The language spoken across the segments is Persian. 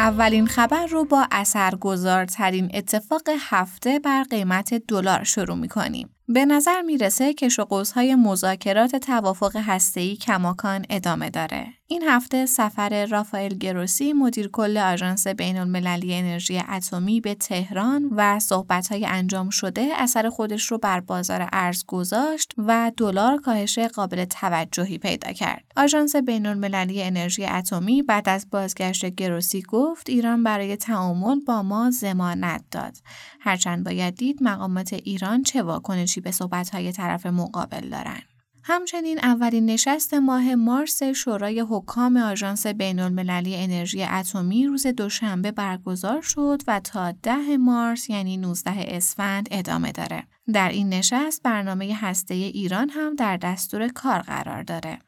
اولین خبر رو با اثرگذارترین اتفاق هفته بر قیمت دلار شروع می کنیم. به نظر می‌رسه که شقوزهای مذاکرات توافق هسته‌ای کماکان ادامه داره. این هفته سفر رافائل گروسی مدیر کل آژانس بین المللی انرژی اتمی به تهران و صحبت‌های انجام شده اثر خودش رو بر بازار ارز گذاشت و دلار کاهش قابل توجهی پیدا کرد. آژانس بین المللی انرژی اتمی بعد از بازگشت گروسی گفت ایران برای تعامل با ما ضمانت داد. هرچند باید دید مقامات ایران چه واکنشی به صحبت‌های طرف مقابل دارند. همچنین اولین نشست ماه مارس شورای حکام آژانس بین المللی انرژی اتمی روز دوشنبه برگزار شد و تا ده مارس یعنی 19 اسفند ادامه داره. در این نشست برنامه هسته ایران هم در دستور کار قرار داره.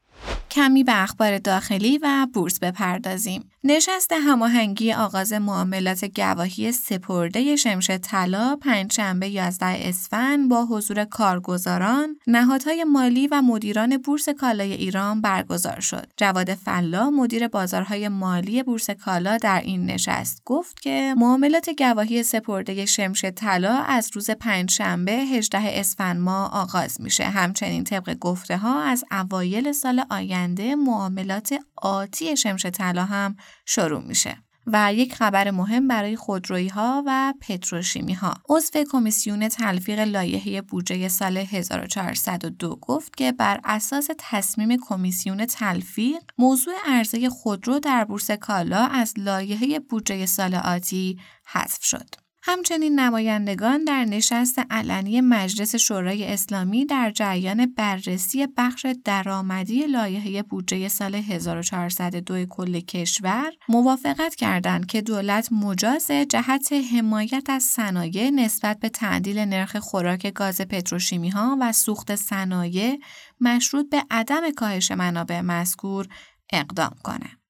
کمی به اخبار داخلی و بورس بپردازیم. نشست هماهنگی آغاز معاملات گواهی سپرده شمش طلا پنجشنبه 11 اسفند با حضور کارگزاران، نهادهای مالی و مدیران بورس کالای ایران برگزار شد. جواد فلا مدیر بازارهای مالی بورس کالا در این نشست گفت که معاملات گواهی سپرده شمش طلا از روز پنجشنبه 18 اسفند ماه آغاز میشه. همچنین طبق گفته ها از اوایل سال آینده معاملات آتی شمش طلا هم شروع میشه. و یک خبر مهم برای خودرویی ها و پتروشیمی ها. عضو کمیسیون تلفیق لایحه بودجه سال 1402 گفت که بر اساس تصمیم کمیسیون تلفیق موضوع عرضه خودرو در بورس کالا از لایحه بودجه سال آتی حذف شد. همچنین نمایندگان در نشست علنی مجلس شورای اسلامی در جریان بررسی بخش درآمدی لایحه بودجه سال 1402 کل کشور موافقت کردند که دولت مجاز جهت حمایت از صنایع نسبت به تعدیل نرخ خوراک گاز پتروشیمی ها و سوخت صنایع مشروط به عدم کاهش منابع مذکور اقدام کنه.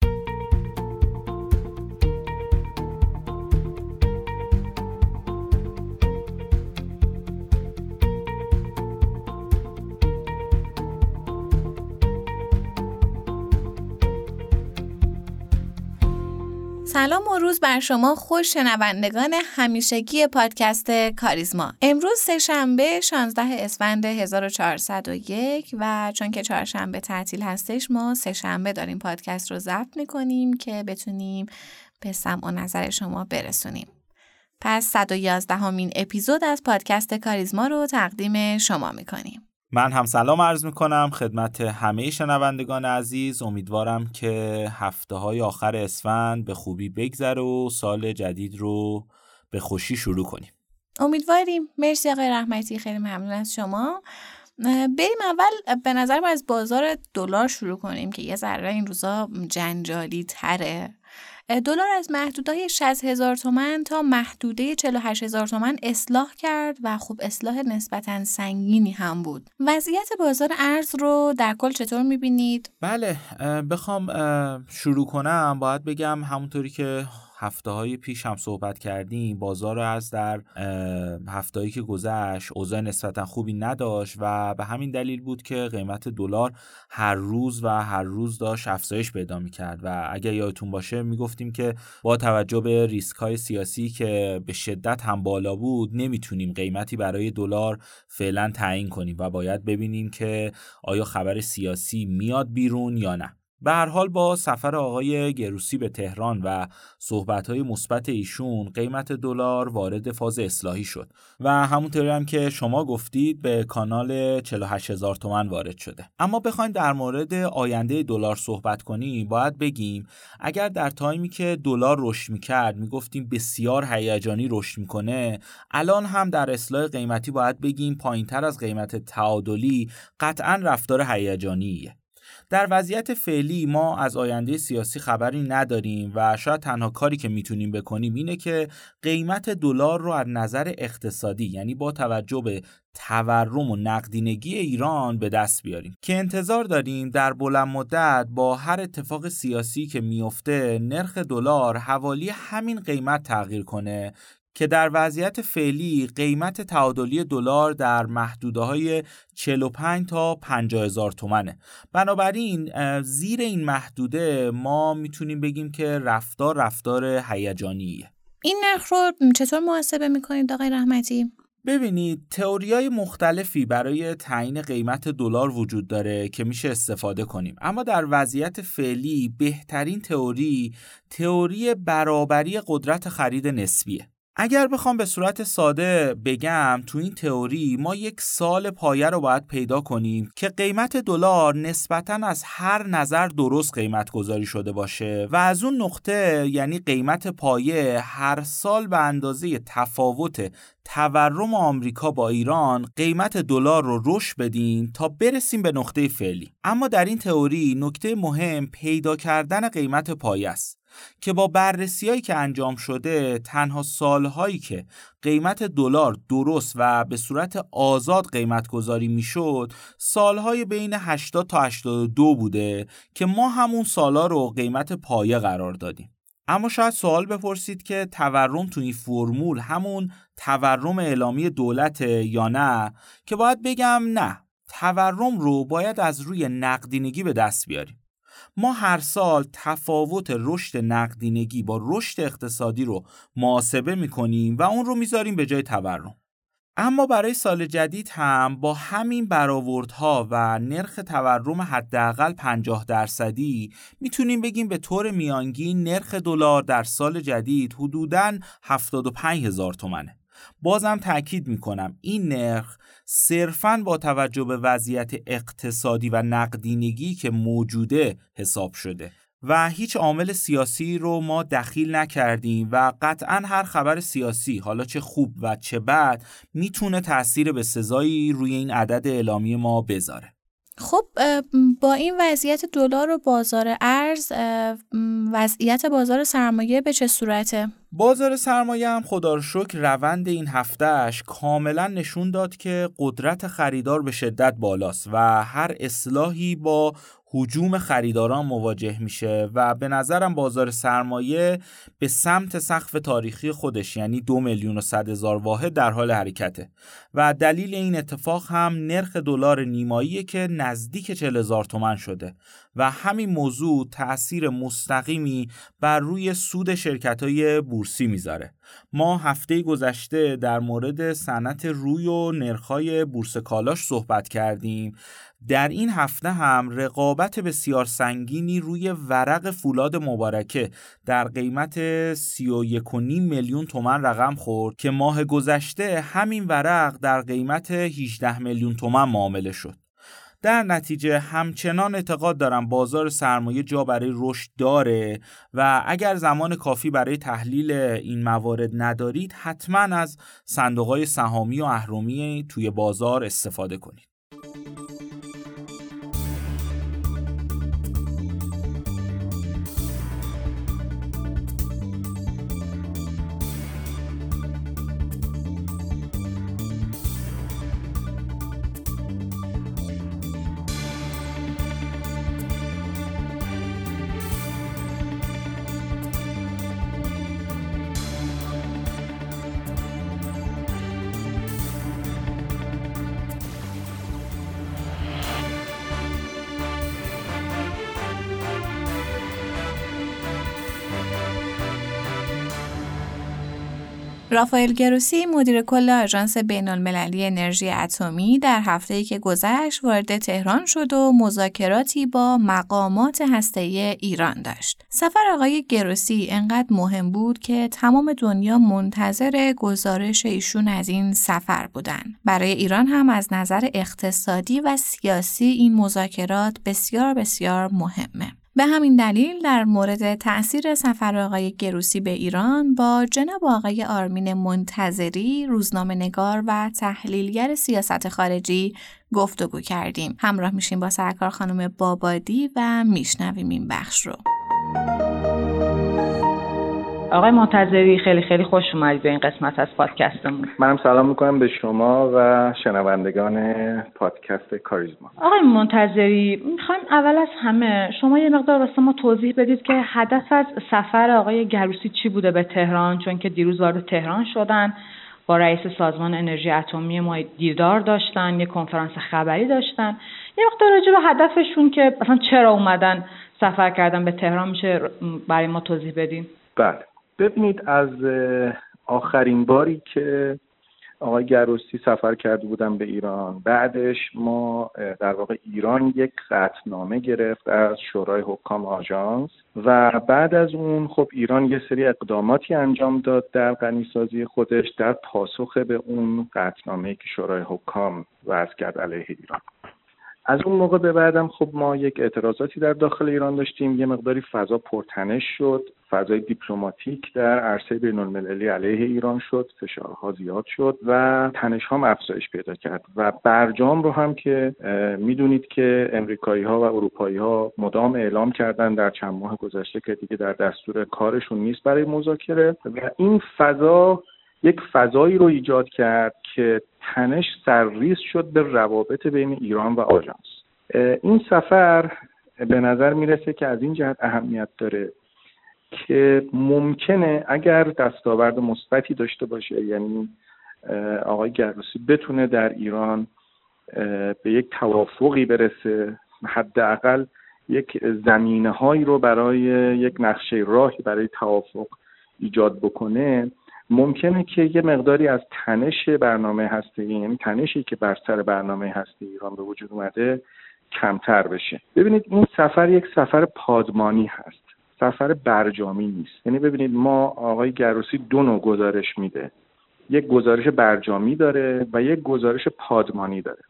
سلام و روز بر شما خوش شنوندگان همیشگی پادکست کاریزما. امروز سهشنبه 16 اسفند 1401 و چون که چهارشنبه تعطیل هستش ما سهشنبه داریم پادکست رو ضبط می‌کنیم که بتونیم به سمع و نظر شما برسونیم. پس 111 همین اپیزود از پادکست کاریزما رو تقدیم شما می‌کنیم. من هم سلام عرض می کنم خدمت همه شنوندگان عزیز. امیدوارم که هفته های آخر اسفند به خوبی بگذره و سال جدید رو به خوشی شروع کنیم. امیدواریم. مرسی آقای رحمتی خیلی ممنون از شما. بریم اول به نظر از بازار دلار شروع کنیم که یه ذره این روزا جنجالی تره دلار از محدوده 60 هزار تومن تا محدوده 48 هزار تومن اصلاح کرد و خب اصلاح نسبتا سنگینی هم بود وضعیت بازار ارز رو در کل چطور می‌بینید؟ بله بخوام شروع کنم باید بگم همونطوری که هفته های پیش هم صحبت کردیم بازار از در هفته که گذشت اوضاع نسبتا خوبی نداشت و به همین دلیل بود که قیمت دلار هر روز و هر روز داشت افزایش پیدا کرد و اگر یادتون باشه می‌گفتیم که با توجه به ریسک های سیاسی که به شدت هم بالا بود نمی‌تونیم قیمتی برای دلار فعلا تعیین کنیم و باید ببینیم که آیا خبر سیاسی میاد بیرون یا نه. به هر حال با سفر آقای گروسی به تهران و صحبت‌های مثبت ایشون قیمت دلار وارد فاز اصلاحی شد و همونطوری هم که شما گفتید به کانال 48 هزار تومن وارد شده. اما بخوایم در مورد آینده دلار صحبت کنیم باید بگیم اگر در تایمی که دلار رشد می‌کرد می‌گفتیم بسیار هیجانی رشد می‌کنه الان هم در اصلاح قیمتی باید بگیم پایینتر از قیمت تعادلی قطعا رفتار هیجانیه. در وضعیت فعلی ما از آینده سیاسی خبری نداریم و شاید تنها کاری که می‌تونیم بکنیم اینه که قیمت دلار رو از نظر اقتصادی یعنی با توجه به تورم و نقدینگی ایران به دست بیاریم. که انتظار داریم در بلند مدت با هر اتفاق سیاسی که میفته نرخ دلار حوالی همین قیمت تغییر کنه که در وضعیت فعلی قیمت تعادلی دلار در محدوده های 45 تا 50 هزار تومنه. بنابراین زیر این محدوده ما می‌تونیم بگیم که رفتار رفتار هیجانیه. این نرخ رو چطور محاسبه می‌کنید آقای رحمتی؟ ببینید تئوریای مختلفی برای تعیین قیمت دلار وجود داره که میشه استفاده کنیم. اما در وضعیت فعلی بهترین تئوری تئوری برابری قدرت خرید نسبیه. اگر بخوام به صورت ساده بگم تو این تئوری ما یک سال پایه رو باید پیدا کنیم که قیمت دلار نسبتا از هر نظر درست قیمت گذاری شده باشه و از اون نقطه یعنی قیمت پایه هر سال به اندازه تفاوت تورم آمریکا با ایران قیمت دلار رو رشد بدیم تا برسیم به نقطه فعلی. اما در این تئوری نکته مهم پیدا کردن قیمت پایه است. که با بررسی که انجام شده تنها سالهایی که قیمت دلار درست و به صورت آزاد قیمت گذاری می‌شد سالهای بین 80 تا 82 بوده که ما همون سالا رو قیمت پایه قرار دادیم. اما شاید سوال بپرسید که تورم تو این فرمول همون تورم اعلامی دولت یا نه؟ که باید بگم نه تورم رو باید از روی نقدینگی به دست بیاریم. ما هر سال تفاوت رشد نقدینگی با رشد اقتصادی رو محاسبه می‌کنیم و اون رو می‌ذاریم به جای تورم اما برای سال جدید هم با همین برآوردها و نرخ تورم حداقل 50 درصدی می‌تونیم بگیم به طور میانگین نرخ دلار در سال جدید حدوداً 75 هزار تومنه. بازم تاکید می‌کنم. این نرخ صرفا با توجه به وضعیت اقتصادی و نقدینگی که موجوده حساب شده و هیچ عامل سیاسی رو ما دخیل نکردیم و قطعا هر خبر سیاسی حالا چه خوب و چه بد می‌تونه تاثیر به سزایی روی این عدد اعلامی ما بذاره. خب با این وضعیت دلار و بازار ارز وضعیت بازار سرمایه به چه صورته؟ بازار سرمایه هم خدا رو شکر روند این هفتهش کاملا نشون داد که قدرت خریدار به شدت بالاست و هر اصلاحی با حجوم خریداران مواجه میشه و به نظرم بازار سرمایه به سمت سقف تاریخی خودش یعنی دو میلیون و صد هزار واحد در حال حرکته. و دلیل این اتفاق هم نرخ دلار نیماییه که نزدیک چل هزار تومن شده و همین موضوع تأثیر مستقیمی بر روی سود شرکت های بورسی می‌ذاره. ما هفته گذشته در مورد صنعت روی و نرخهای بورس کالاش صحبت کردیم در این هفته هم رقابت بسیار سنگینی روی ورق فولاد مبارکه. در قیمت 31.5 میلیون تومن رقم خورد که ماه گذشته همین ورق در قیمت 18 میلیون تومن معامله شد. در نتیجه همچنان اعتقاد دارم بازار سرمایه جا برای رشد داره و اگر زمان کافی برای تحلیل این موارد ندارید حتما از صندوق سهامی و اهرمی توی بازار استفاده کنید. رافائل گروسی مدیر کل آژانس بین المللی انرژی اتمی در هفته‌ای که گذشت وارد تهران شد و مذاکراتی با مقامات هسته‌ای ایران داشت. سفر آقای گروسی انقدر مهم بود که تمام دنیا منتظر گزارش ایشون از این سفر بودن. برای ایران هم از نظر اقتصادی و سیاسی این مذاکرات بسیار بسیار مهمه. به همین دلیل در مورد تأثیر سفر آقای گروسی به ایران با جناب آقای آرمین منتظری روزنامه نگار و تحلیلگر سیاست خارجی گفتگو کردیم. همراه میشیم با سرکار خانم بابادی و میشنویم این بخش رو. آقای منتظری خیلی خیلی خوش اومدید به این قسمت از پادکستمون. منم سلام می‌کنم به شما و شنوندگان پادکست کاریزما. آقای منتظری می‌خوایم اول از همه شما یه مقدار واسه ما توضیح بدید که هدف از سفر آقای گروسی چی بوده به تهران؟ چون که دیروز وارد تهران شدن با رئیس سازمان انرژی اتمی ما دیدار داشتن یه کنفرانس خبری داشتن. یه مقدار راجع به هدفشون که مثلا چرا اومدن سفر کردن به تهران میشه برای ما توضیح بدین؟ بله. ببینید از آخرین باری که آقای گروسی سفر کرده بودن به ایران بعدش ما در واقع ایران یک قطنامه گرفت از شورای حکام آژانس و بعد از اون خب ایران یه سری اقداماتی انجام داد در غنیسازی خودش در پاسخ به اون قطنامه که شورای حکام وضع کرد علیه ایران. از اون موقع به بعدم خب ما یک اعتراضاتی در داخل ایران داشتیم. یه مقداری فضا پرتنش شد. فضای دیپلماتیک در عرصه بین المللی علیه ایران شد. فشارها زیاد شد و تنش هم افزایش پیدا کرد. و برجام رو هم که می‌دونید که امریکایی ها و اروپایی ها مدام اعلام کردن در چند ماه گذشته که دیگه در دستور کارشون نیست برای مذاکره. و این فضا یک فضایی رو ایجاد کرد که تنش سرریز شد به روابط بین ایران و آژانس. این سفر به نظر می‌رسه که از این جهت اهمیت داره که ممکنه اگر دستاورد مثبتی داشته باشه یعنی آقای گروسی بتونه در ایران به یک توافقی برسه حداقل یک زمینه هایی رو برای یک نقشه راهی برای توافق ایجاد بکنه ممکنه که یه مقداری از تنش برنامه هسته یعنی تنشی که بر سر برنامه هسته ایران به وجود اومده کمتر بشه. ببینید این سفر یک سفر پادمانی هست. سفر برجامی نیست. یعنی ببینید ما آقای گروسی دو نوع گزارش میده. یک گزارش برجامی داره و یک گزارش پادمانی داره.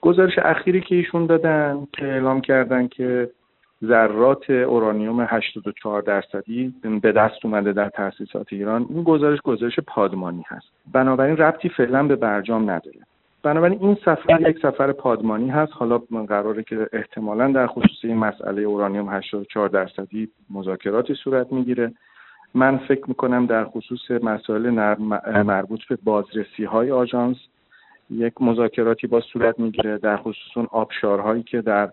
گزارش اخیری که ایشون دادن که اعلام کردن که ذرات اورانیوم 84 درصدی به دست اومده در تاسیسات ایران. این گزارش گزارش پادمانی هست. بنابراین ربطی فعلا به برجام نداره. بنابراین این سفر یک سفر پادمانی هست. حالا قراره که احتمالا در خصوص این مسئله اورانیوم 84 درصدی مذاکراتی صورت می‌گیره. من فکر می‌کنم در خصوص مسائل مربوط به بازرسی های آژانس یک مذاکراتی با صورت می‌گیره. در خصوص اون آبشارهایی که در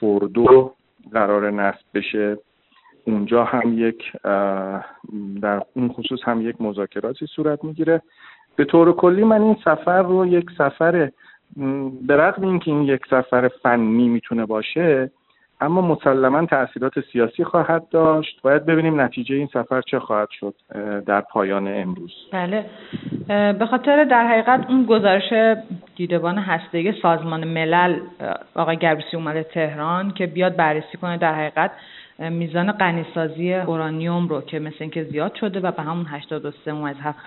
فوردو قرار نصب بشه. اونجا هم یک در اون خصوص هم یک مذاکراتی صورت می‌گیره. به طور کلی من این سفر رو یک سفر به رغم اینکه این یک سفر فنی می‌تونه باشه اما مسلما تاثیرات سیاسی خواهد داشت. باید ببینیم نتیجه این سفر چه خواهد شد در پایان امروز. بله. به خاطر در حقیقت اون گزارش دیدبان هسته سازمان ملل آقای گروسی اومده تهران که بیاد بررسی کنه در حقیقت میزان غنیسازی اورانیوم رو که مثل اینکه زیاد شده و به همون 83 از 7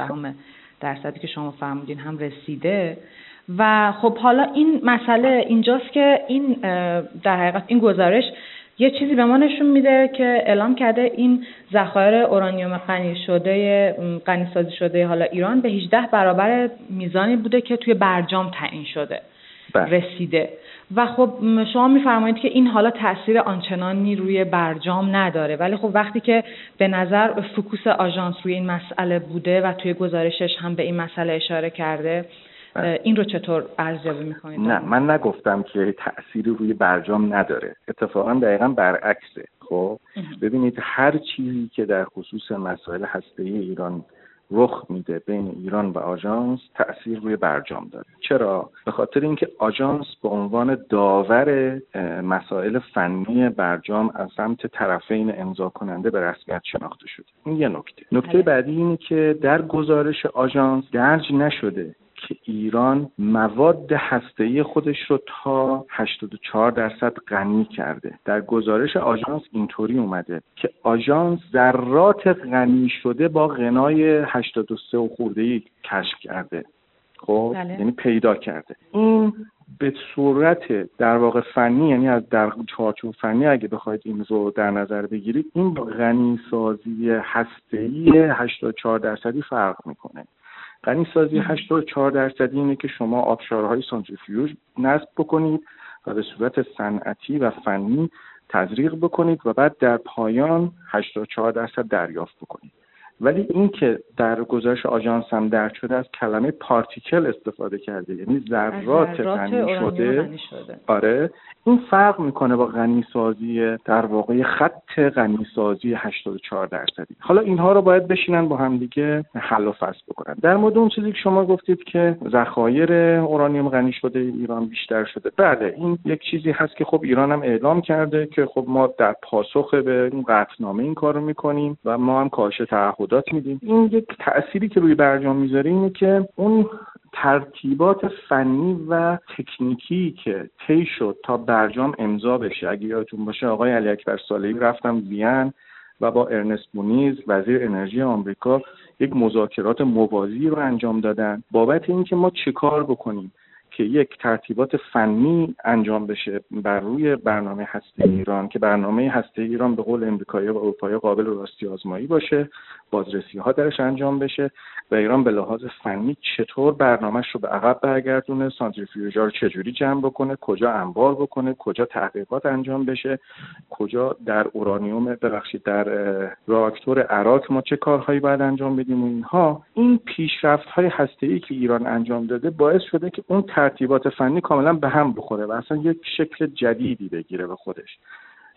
درصدی که شما فرمودین هم رسیده. و خب حالا این مسئله اینجاست که این در حقیقت این گزارش یه چیزی به ما نشون میده که اعلام کرده این ذخایر اورانیوم غنی شده غنی سازی شده حالا ایران به 18 برابر میزانی بوده که توی برجام تعیین شده بله. رسیده و خب شما میفرمایید که این حالا تاثیر آنچنانی روی برجام نداره ولی خب وقتی که به نظر فکوس آژانس روی این مسئله بوده و توی گزارشش هم به این مسئله اشاره کرده. این رو چطور ارزیابی می‌کنید؟ نه من نگفتم که تأثیری روی برجام نداره. اتفاقا دقیقا برعکسه. خب ببینید هر چیزی که در خصوص مسائل هسته ایران رخ میده بین ایران و آژانس تاثیر روی برجام داره. چرا؟ به خاطر اینکه آژانس به عنوان داور مسائل فنی برجام از سمت طرفین امضا کننده به رسمیت شناخته شده. این یه نکته. نکته بله. بعدی اینه که در گزارش آژانس درج نشده که ایران مواد هسته‌ای خودش رو تا 84 درصد غنی کرده. در گزارش آژانس اینطوری اومده که آژانس ذرات غنی شده با غنای 83 و خورده ای کشف کرده. خب بله. یعنی پیدا کرده. این به صورت در واقع فنی یعنی از در چارچوب فنی اگه بخواید این رو در نظر بگیرید این با غنی سازی هسته‌ای 84 درصدی فرق می‌کنه. غنی سازی 84 درصدی اینه که شما آبشارهای سانتریفیوژ نصب بکنید و به صورت صنعتی و فنی تزریق بکنید و بعد در پایان 84 درصد دریافت بکنید. ولی این که در گزارش آژانس هم درد شده از کلمه پارتیکل استفاده کرده یعنی ذرات غنی شده. شده. آره. این فرق می‌کنه با غنی سازی در واقع خط غنی سازی 84 درصدی. حالا اینها رو باید بشینن با هم دیگه حل و فصل بکنن. در مورد اون چیزی که شما گفتید که ذخایر اورانیوم غنی شده ایران بیشتر شده. بله این یک چیزی هست که خب ایران هم اعلام کرده که خب ما در پاسخ به این قطعنامه این کارو می‌کنیم و ما هم کاهش تعهدات میدیم. این یک تأثیری که روی برجام می‌ذاره اینه که اون ترتیبات فنی و تکنیکی که طی شد تا برجام امضا بشه. اگه یادتون باشه آقای علی اکبر صالحی رفتم وین و با ارنست مونیز وزیر انرژی آمریکا یک مذاکرات موازی رو انجام دادن. بابت اینکه ما چه کار بکنیم؟ که یک ترتیبات فنی انجام بشه بر روی برنامه هسته ایران که برنامه هسته ایران به قول امریکایی و اروپایی قابل راستی آزمایی باشه بازرسی ها درش انجام بشه و ایران به لحاظ فنی چطور برنامهش رو به عقب برگردونه سانتریفیوژا رو چجوری جمع بکنه کجا انبار بکنه کجا تحقیقات انجام بشه کجا در اورانیوم ببخشید در راکتور عراق ما چه کارهایی باید انجام بدیم و اینها این پیشرفت های هسته ای که ایران انجام داده باعث شده که اون ترتیبات فنی کاملا به هم بخوره و اصلا یک شکل جدیدی بگیره به خودش.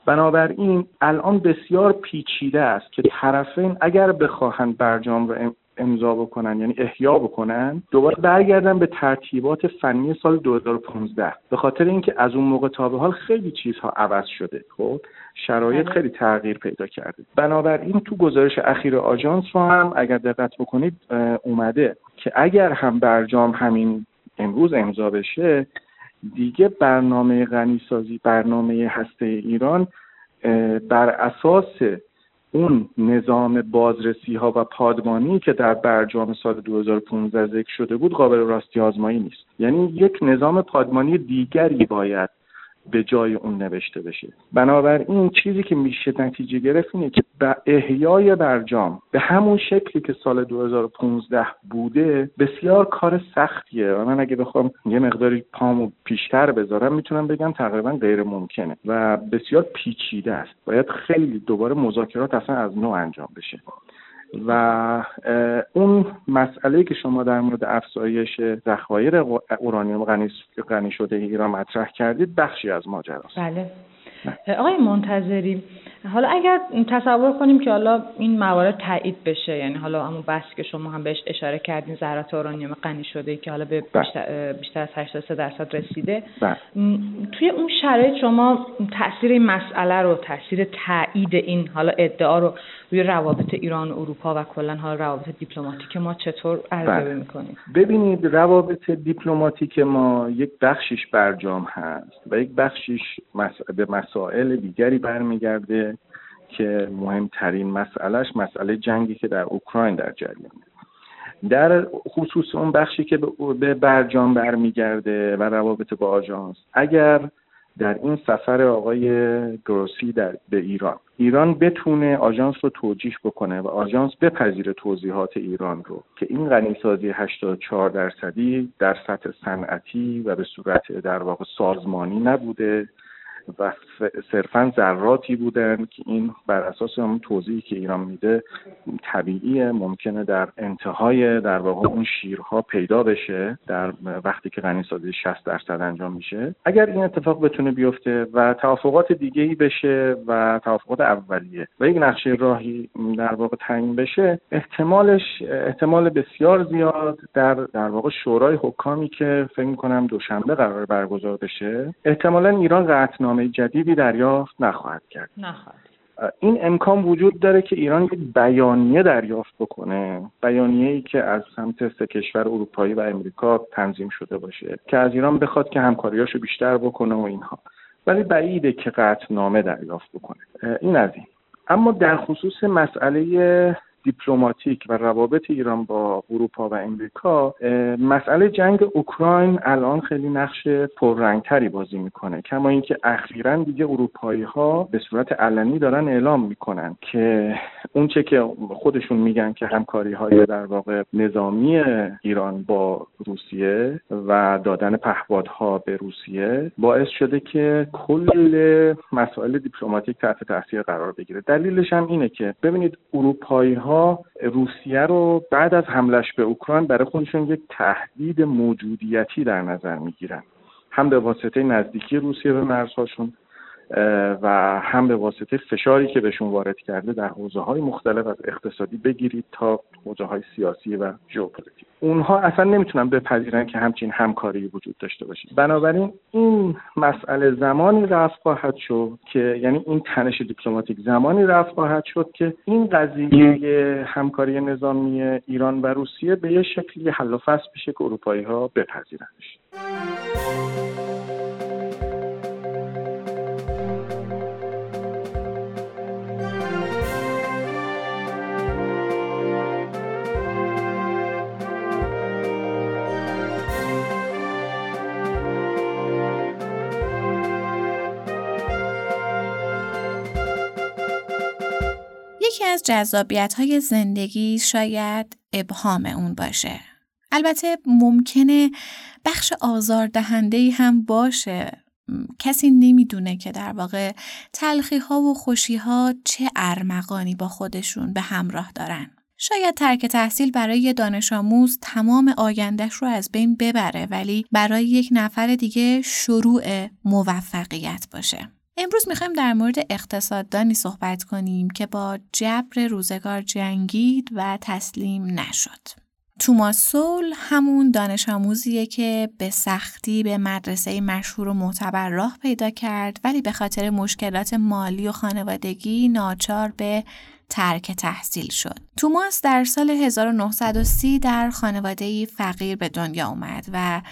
بنابراین الان بسیار پیچیده است که طرفین اگر بخواهند برجام رو امضا بکنن یعنی احیا بکنن دوباره برگردن به ترتیبات فنی سال 2015 به خاطر اینکه از اون موقع تا به حال خیلی چیزها عوض شده خب؟ شرایط بله. خیلی تغییر پیدا کرده. بنابراین تو گزارش اخیر آژانس رو هم اگر دقت بکنید اومده که اگر هم برجام همین امروز امضا بشه دیگه برنامه غنیسازی برنامه هسته ایران بر اساس اون نظام بازرسی ها و پادمانی که در برجام سال 2015 ذکر شده بود قابل راستی آزمایی نیست. یعنی یک نظام پادمانی دیگری باید به جای اون نوشته بشه. بنابراین چیزی که میشه نتیجه گرفت اینه که به احیای برجام به همون شکلی که سال 2015 بوده بسیار کار سختیه. و من اگه بخوام یه مقداری پامو پیشتر بذارم می‌تونم بگم تقریبا غیر ممکنه و بسیار پیچیده است. باید خیلی دوباره مذاکرات اصلا از نو انجام بشه. و اون مسئله که شما در مورد افزایش ذخایر اورانیوم غنی شده ایران مطرح کردید بخشی از ماجراست. بله. آقای منتظری حالا اگر تصور کنیم که حالا این موارد تایید بشه یعنی حالا همون بحثی که شما هم بهش اشاره کردین ذرات اورانیوم غنی شده که حالا به بله. بیشتر, بیشتر از 83 درصد رسیده بله. توی اون شرایط شما تاثیر این مسئله رو تاثیر تایید این حالا ادعا رو روی روابط ایران و اروپا و کلا حال روابط دیپلماتیک ما چطور ارزیابی بله. می‌کنید ببینید روابط دیپلماتیک ما یک بخشیش برجام هست و یک بخشیش به مسائل دیگری برمیگرده که مهمترین مسئلهش مسئله جنگی که در اوکراین در جریان در خصوص اون بخشی که به برجام برمیگرده و روابط با آژانس اگر در این سفر آقای گروسی در به ایران ایران بتونه آژانس رو توجیح بکنه و آژانس بپذیره توضیحات ایران رو که این غنیسازی 84 درصدی در سطح صنعتی و به صورت در واقع سازمانی نبوده و صرفا ذراتی بودن که این بر اساس اون توضیحی که ایران میده طبیعیه ممکنه در انتهای در واقع اون شیرها پیدا بشه در وقتی که غنیسازی 60 درصد انجام میشه. اگر این اتفاق بتونه بیفته و توافقات دیگه ای بشه و توافقات اولیه و یک نقشه راهی در واقع تعیین بشه احتمالش احتمال بسیار زیاد در در واقع شورای حکامی که فکر می‌کنم دوشنبه قرار برگزار بشه احتمالا ایران قطعنامه جدیدی دریافت نخواهد کرد. نخواهد. این امکان وجود داره که ایران یک بیانیه دریافت بکنه بیانیه ای که از سمت سه کشور اروپایی و امریکا تنظیم شده باشه که از ایران بخواد که همکاریاشو بیشتر بکنه و اینها. ولی بعیده که قطع نامه دریافت بکنه. این از این. اما در خصوص مسئله دیپلماتیک و روابط ایران با اروپا و امریکا مسئله جنگ اوکراین الان خیلی نقش پررنگتری بازی می‌کنه. کما اینکه اخیرا دیگه اروپایی ها به صورت علنی دارن اعلام می‌کنن که اونچه که خودشون میگن که همکاری های در واقع نظامی ایران با روسیه و دادن پهپادها به روسیه باعث شده که کل مسائل دیپلماتیک تحت تاثیر قرار بگیره. دلیلش هم اینه که ببینید اروپایی ها روسیه رو بعد از حملش به اوکراین برای خودشون یک تهدید موجودیتی در نظر می‌گیرن. هم به واسطه نزدیکی روسیه به مرزهاشون و هم به واسطه فشاری که بهشون وارد کرده در حوزه های مختلف از اقتصادی بگیرید تا حوزه های سیاسی و ژئوپلیتیک. اونها اصلا نمی‌تونن بپذیرن که همچین همکاری وجود داشته باشه. بنابراین این مسئله زمانی رفع خواهد شد که یعنی این تنش دیپلماتیک زمانی رفع خواهد شد که این قضیه همکاری نظامی ایران و روسیه به یه شکلی حل و فصل بشه که اروپایی ها بپذیرنش. از جذابیت های زندگی شاید ابهام اون باشه. البته ممکنه بخش آزاردهنده هم باشه. کسی نمی‌دونه که در واقع تلخی ها و خوشی ها چه ارمغانی با خودشون به همراه دارن. شاید ترک تحصیل برای دانش آموز تمام آیندهش رو از بین ببره ولی برای یک نفر دیگه شروع موفقیت باشه. امروز می‌خوایم در مورد اقتصاددانی صحبت کنیم که با جبر روزگار جنگید و تسلیم نشد. توماس سول همون دانش آموزیه که به سختی به مدرسه مشهور و معتبر راه پیدا کرد ولی به خاطر مشکلات مالی و خانوادگی ناچار به ترک تحصیل شد. توماس در سال 1930 در خانواده فقیر به دنیا اومد و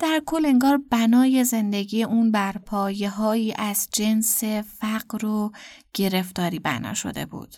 در کل انگار بنای زندگی اون بر پایه هایی از جنس فقر و گرفتاری بنا شده بود.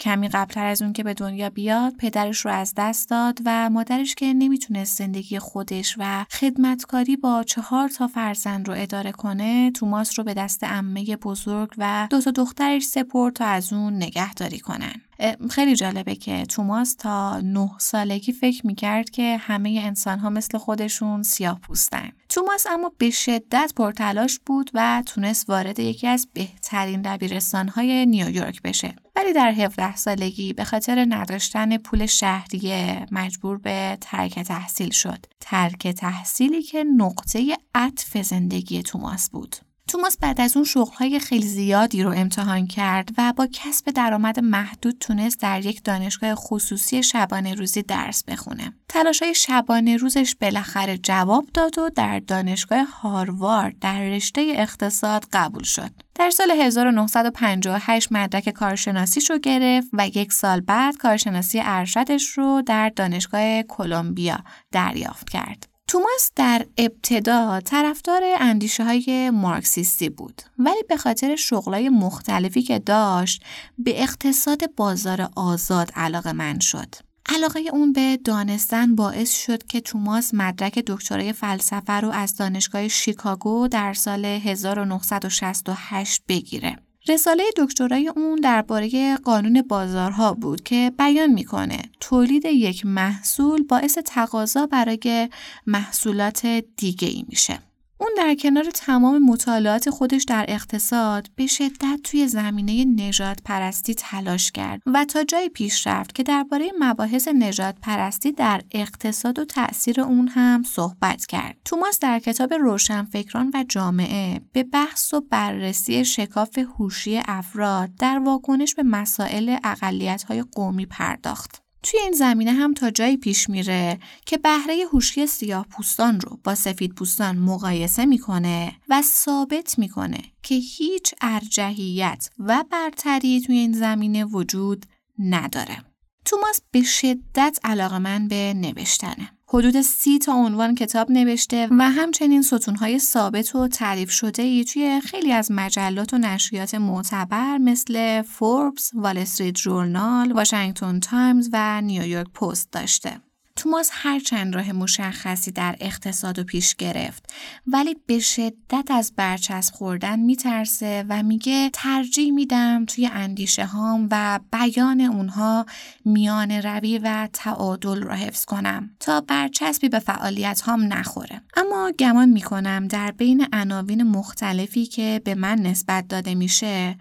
کمی قبلتر از اون که به دنیا بیاد پدرش رو از دست داد و مادرش که نمی‌تونست زندگی خودش و خدمتکاری با چهار تا فرزند رو اداره کنه توماس رو به دست امه بزرگ و دو تا دخترش سپرد تا از اون نگهداری کنن. خیلی جالبه که توماس تا نه سالگی فکر می‌کرد که همه انسان ها مثل خودشون سیاه پوستن. توماس اما به شدت پرتلاش بود و تونست وارد یکی از بهترین دبیرستان های نیویورک بشه. ولی در 17 سالگی به خاطر نداشتن پول شهریه مجبور به ترک تحصیل شد. ترک تحصیلی که نقطه عطف زندگی توماس بود. توماس بعد از اون شغلهای خیلی زیادی رو امتحان کرد و با کسب درآمد محدود تونست در یک دانشگاه خصوصی شبانه روزی درس بخونه. تلاش های شبانه روزش بالاخره جواب داد و در دانشگاه هاروارد در رشته اقتصاد قبول شد. در سال 1958 مدرک کارشناسیش رو گرفت و یک سال بعد کارشناسی ارشدش رو در دانشگاه کلمبیا دریافت کرد. توماس در ابتدا طرفدار اندیشه های مارکسیستی بود ولی به خاطر شغلای مختلفی که داشت به اقتصاد بازار آزاد علاقه من شد. علاقه اون به دانستن باعث شد که توماس مدرک دکترای فلسفه رو از دانشگاه شیکاگو در سال 1968 بگیره. رساله دکترای اون درباره قانون بازارها بود که بیان می‌کنه تولید یک محصول باعث تقاضا برای محصولات دیگه ای میشه. اون در کنار تمام مطالعات خودش در اقتصاد به شدت توی زمینه نجات پرستی تلاش کرد و تا جایی پیش رفت که درباره مباحث نجات پرستی در اقتصاد و تأثیر اون هم صحبت کرد. توماس در کتاب روشنفکران و جامعه به بحث و بررسی شکاف هوشی افراد در واکنش به مسائل اقلیت‌های قومی پرداخت. توی این زمینه هم تا جایی پیش میره که بهره هوشی سیاه پوستان رو با سفید پوستان مقایسه می‌کنه و ثابت می‌کنه که هیچ ارجحیت و برتری توی این زمینه وجود نداره. توماس به شدت علاقه‌مند به نوشتنه. حدود سی تا عنوان کتاب نوشته و همچنین ستونهای ثابت و تعریف شده ای توی خیلی از مجلات و نشریات معتبر مثل فوربس، وال استریت جورنال، واشنگتن تایمز و نیویورک پست داشته. توماس هر چند راه مشخصی در اقتصاد و پیش گرفت ولی به شدت از برچسب خوردن میترسه و میگه ترجیح میدم توی اندیشه هام و بیان اونها میان روی و تعادل را حفظ کنم تا برچسبی به فعالیت هام نخوره. اما گمان می‌کنم در بین عناوین مختلفی که به من نسبت داده میشه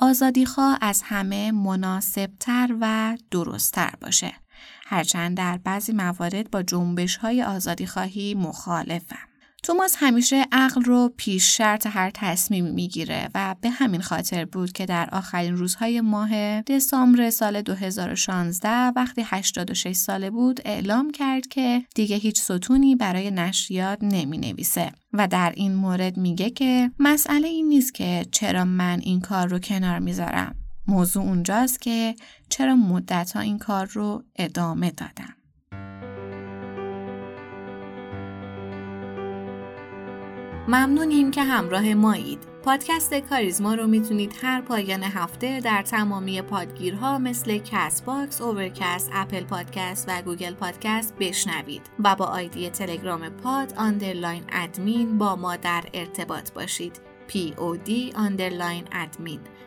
آزادیخواه از همه مناسبتر و درستتر باشه. هرچند در بعضی موارد با جنبش های آزادی خواهی مخالفم. توماس همیشه عقل رو پیش شرط هر تصمیمی می‌گیره و به همین خاطر بود که در آخرین روزهای ماه دسامبر سال 2016 وقتی 86 ساله بود اعلام کرد که دیگه هیچ ستونی برای نشریات نمی نویسه و در این مورد میگه که مسئله این نیست که چرا من این کار رو کنار می‌ذارم موضوع اونجاست که چرا مدت ها این کار رو ادامه دادم. ممنونیم که همراه مایید. پادکست کاریزما رو می‌تونید هر پایان هفته در تمامی پادگیرها مثل Castbox، Overcast، Apple Podcast و Google Podcast بشنوید و با آیدی تلگرام pod underline admin با ما در ارتباط باشید. POD underline admin